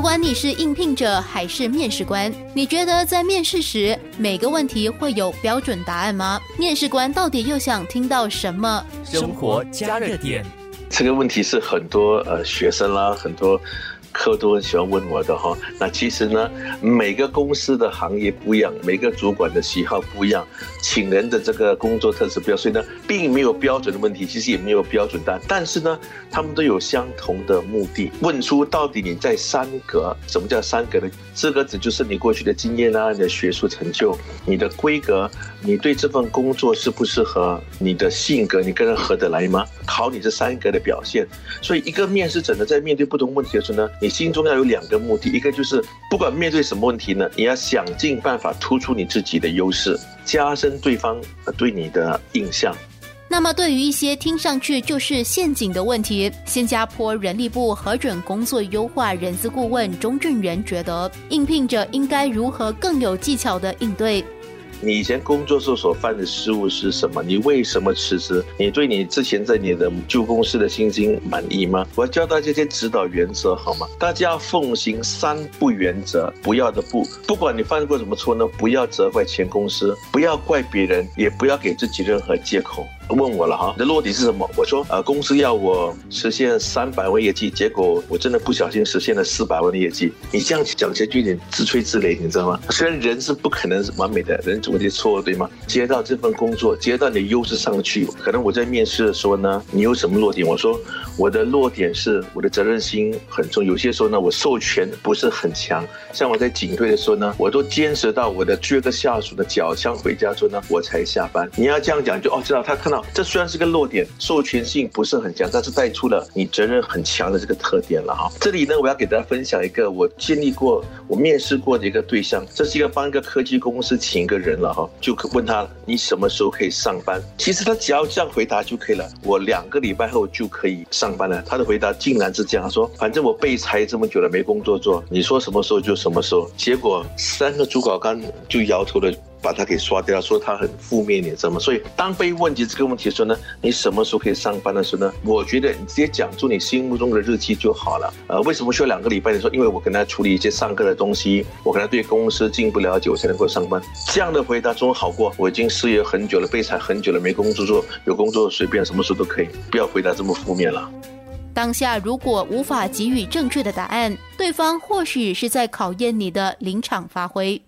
不管你是应聘者还是面试官，你觉得在面试时每个问题会有标准答案吗？面试官到底又想听到什么？生活加热点，这个问题是很多呃学生啦，很多。客都很喜欢问我的哈，那其实呢，每个公司的行业不一样，每个主管的喜好不一样，请人的这个工作特质不一样，所以呢，并没有标准的问题，其实也没有标准答案。但是呢，他们都有相同的目的，问出到底你在三格，什么叫三格呢？资格指就是你过去的经验啊，你的学术成就，你的规格，你对这份工作适不适合，你的性格，你跟人合得来吗？考你这三格的表现。所以一个面试者呢，在面对不同问题的时候呢。你心中要有两个目的，一个就是不管面对什么问题呢，你要想尽办法突出你自己的优势，加深对方对你的印象。那么，对于一些听上去就是陷阱的问题，新加坡人力部核准工作优化人资顾问钟俊元觉得，应聘者应该如何更有技巧的应对？你以前工作时候所犯的失误是什么？你为什么辞职？你对你之前在你的旧公司的薪金满意吗？我要教大家一些指导原则，好吗？大家奉行三不原则，不要的不，不管你犯过什么错呢，不要责怪前公司，不要怪别人，也不要给自己任何借口。问我了哈，你的落地是什么？我说，呃，公司要我实现三百万业绩，结果我真的不小心实现了四百万的业绩。你这样讲起来就有点自吹自擂，你知道吗？虽然人是不可能是完美的，人总会错，对吗？接到这份工作，接到你的优势上去，可能我在面试的时候呢，你有什么落点？我说我的落点是我的责任心很重，有些时候呢，我授权不是很强。像我在警队的时候呢，我都坚持到我的这个下属的脚枪回家之后呢，我才下班。你要这样讲，就哦，知道他看到。这虽然是个弱点，授权性不是很强，但是带出了你责任很强的这个特点了哈。这里呢，我要给大家分享一个我经历过、我面试过的一个对象，这是一个帮一个科技公司请一个人了哈，就问他你什么时候可以上班？其实他只要这样回答就可以了，我两个礼拜后就可以上班了。他的回答竟然是这样说：反正我被裁这么久了，没工作做，你说什么时候就什么时候。结果三个主管刚就摇头了。把他给刷掉，说他很负面，你知道吗？所以当被问及这个问题的时候呢，你什么时候可以上班的时候呢？我觉得你直接讲出你心目中的日期就好了。呃，为什么需要两个礼拜？你说，因为我跟他处理一些上课的东西，我可能对公司进一步了解，我才能够上班。这样的回答总好过我已经失业很久了，被裁很久了，没工作做，有工作随便什么时候都可以。不要回答这么负面了。当下如果无法给予正确的答案，对方或许是在考验你的临场发挥。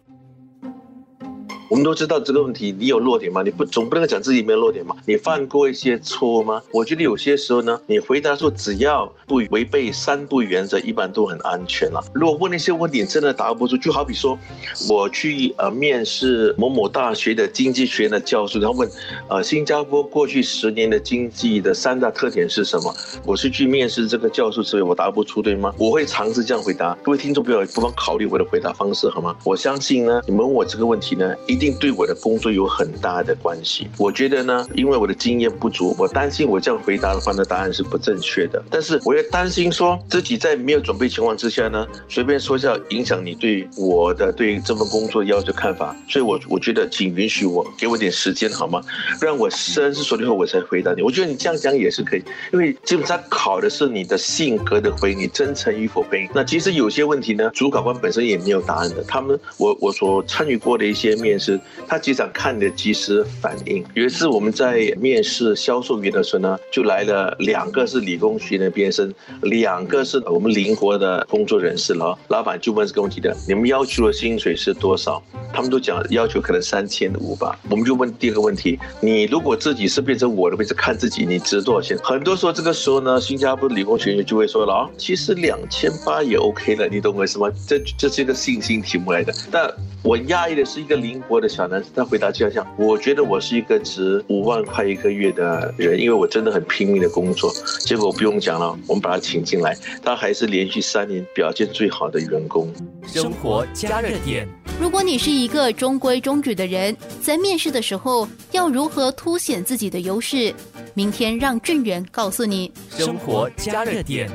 我们都知道这个问题，你有弱点吗？你不总不能讲自己没有弱点吗？你犯过一些错吗？我觉得有些时候呢，你回答说只要不违背三不原则，一般都很安全了。如果问那些问题真的答不出，就好比说我去呃面试某某大学的经济学的教授，然后问呃新加坡过去十年的经济的三大特点是什么？我是去面试这个教授，所以我答不出，对吗？我会尝试这样回答。各位听众朋友，不妨考虑我的回答方式好吗？我相信呢，你们问我这个问题呢，一。定对我的工作有很大的关系。我觉得呢，因为我的经验不足，我担心我这样回答的话，那答案是不正确的。但是我也担心说自己在没有准备情况之下呢，随便说一下影响你对我的对这份工作要求看法。所以，我我觉得请允许我给我点时间好吗？让我深思熟虑后我才回答你。我觉得你这样讲也是可以，因为基本上考的是你的性格的回应，你真诚与否回应。那其实有些问题呢，主考官本身也没有答案的。他们我我所参与过的一些面试。他经常看你的及时反应。有一次我们在面试销售员的时候呢，就来了两个是理工学院的毕业生，两个是我们灵活的工作人士了。老板就问这个问题的：你们要求的薪水是多少？他们都讲要求可能三千五吧。我们就问第二个问题：你如果自己是变成我的位置看自己，你值多少钱？很多时候这个时候呢，新加坡理工学院就会说了啊，其实两千八也 OK 了。你懂我意思吗？这这是一个信心题目来的。但我压抑的是一个灵活的小男生，他回答就像：我觉得我是一个值五万块一个月的人，因为我真的很拼命的工作。结果不用讲了，我们把他请进来，他还是连续三年表现最好的员工。生活加热点。如果你是一个中规中矩的人，在面试的时候要如何凸显自己的优势？明天让郑源告诉你。生活加热点。